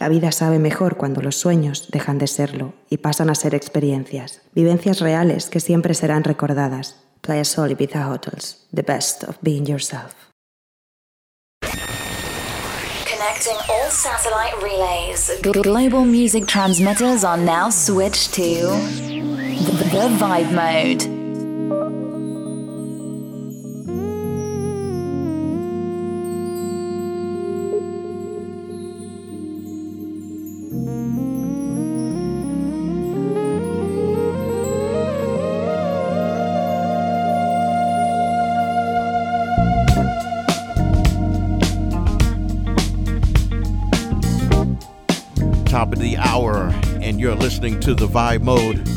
La vida sabe mejor cuando los sueños dejan de serlo y pasan a ser experiencias, vivencias reales que siempre serán recordadas. Playa Sol Ibiza Hotels, the best of being yourself. Connecting all satellite relays. Global music transmitters are now switched to the Vibe Mode. Listening to the Vibe Mode.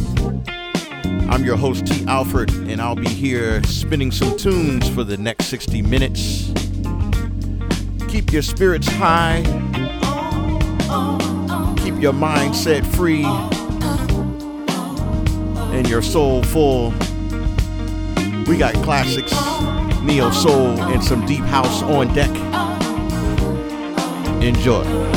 I'm your host, T. Alford, and I'll be here spinning some tunes for the next 60 minutes. Keep your spirits high, keep your mindset free, and your soul full. We got classics, neo soul, and some deep house on deck. Enjoy.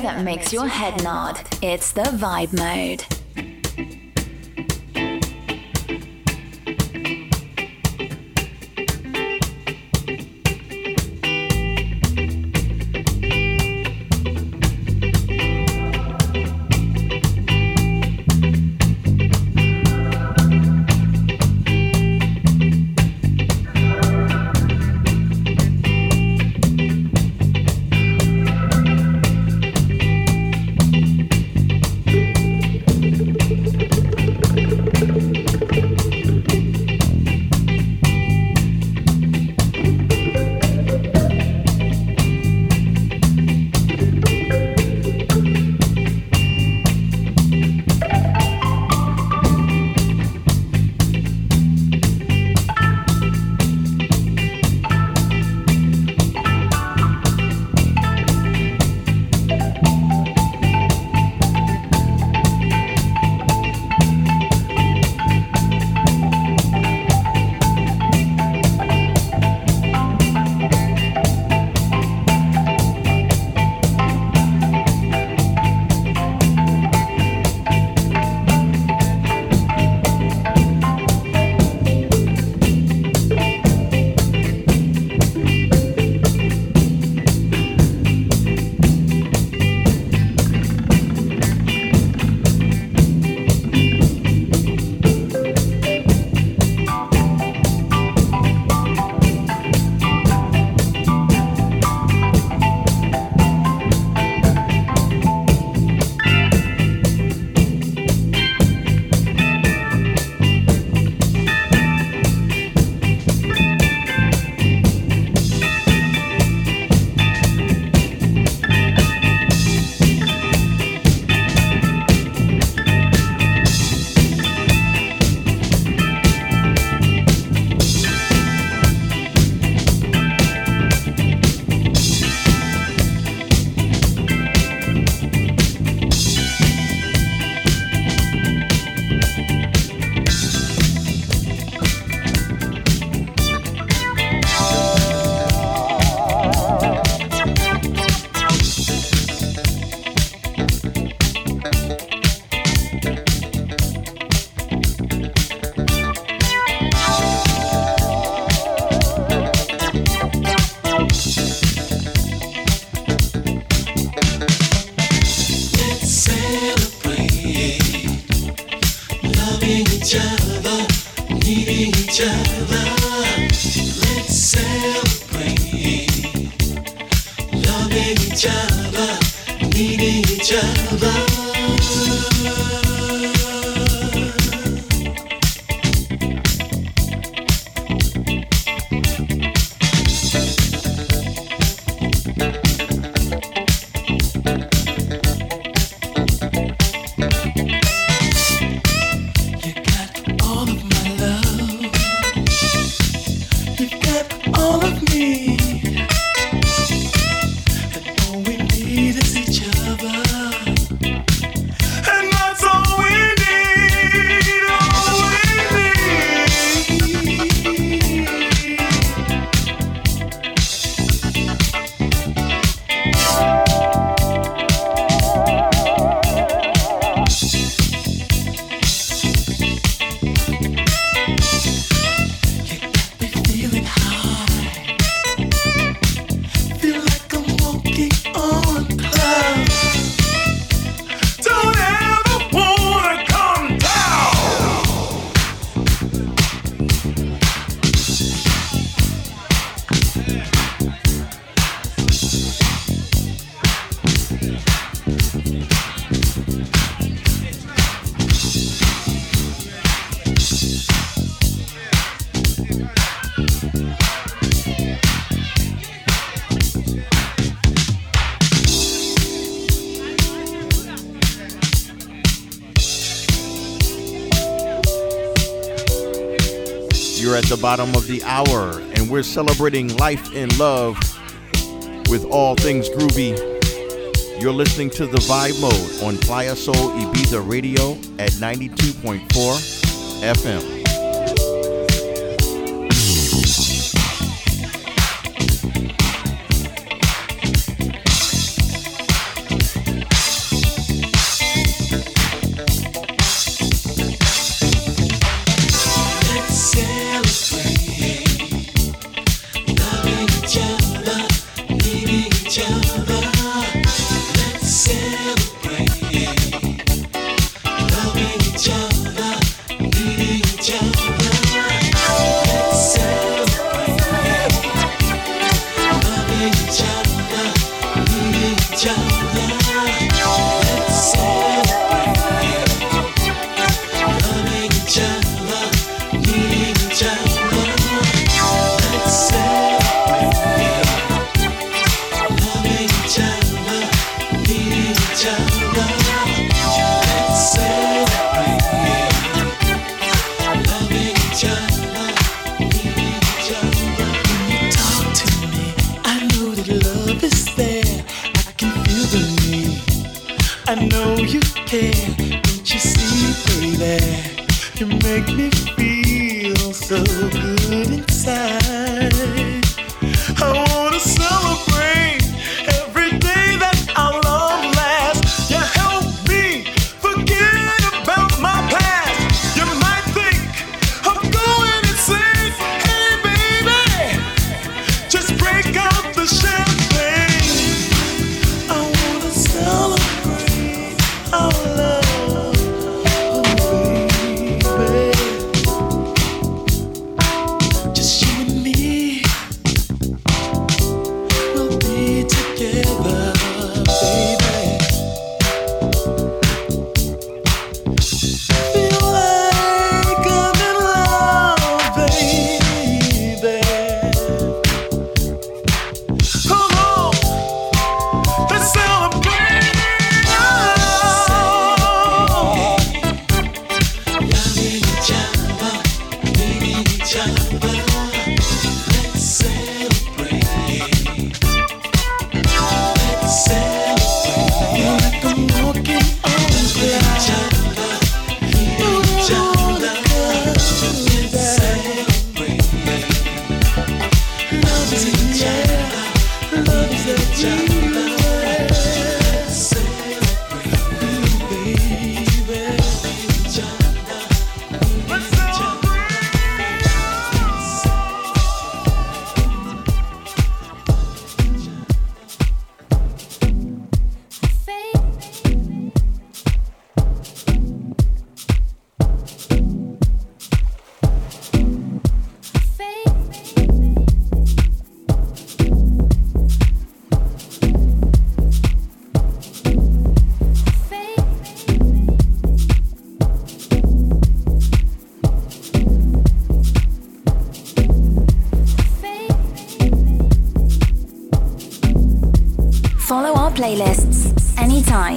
That makes your head nod. It's the vibe mode. Bottom of the hour, and we're celebrating life and love with all things groovy. You're listening to the Vibe Mode on Playa Sol Ibiza Radio at 92.4 FM.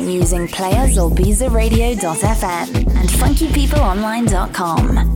Using PlayaSolIbizaRadio.fm and funkypeopleonline.com.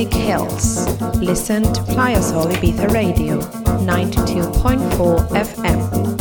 music hills. Listen to Playa-Sol Ibiza Radio 92.4 FM.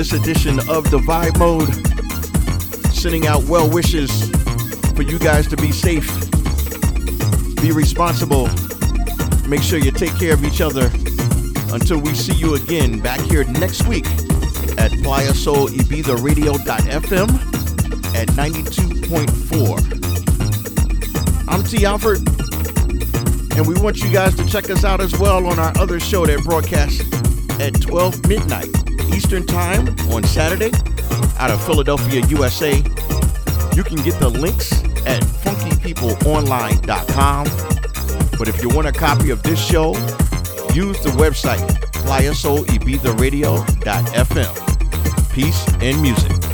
This edition of the Vibe Mode. Sending out well wishes for you guys to be safe, be responsible, make sure you take care of each other. Until we see you again back here next week at Playa Sol Ibiza at 92.4. I'm T. Alford, and we want you guys to check us out as well on our other show that broadcasts at 12 midnight Eastern Time on Saturday out of Philadelphia, USA. You can get the links at funkypeopleonline.com. But if you want a copy of this show, use the website playasolibiza Radio.fm. Peace and music.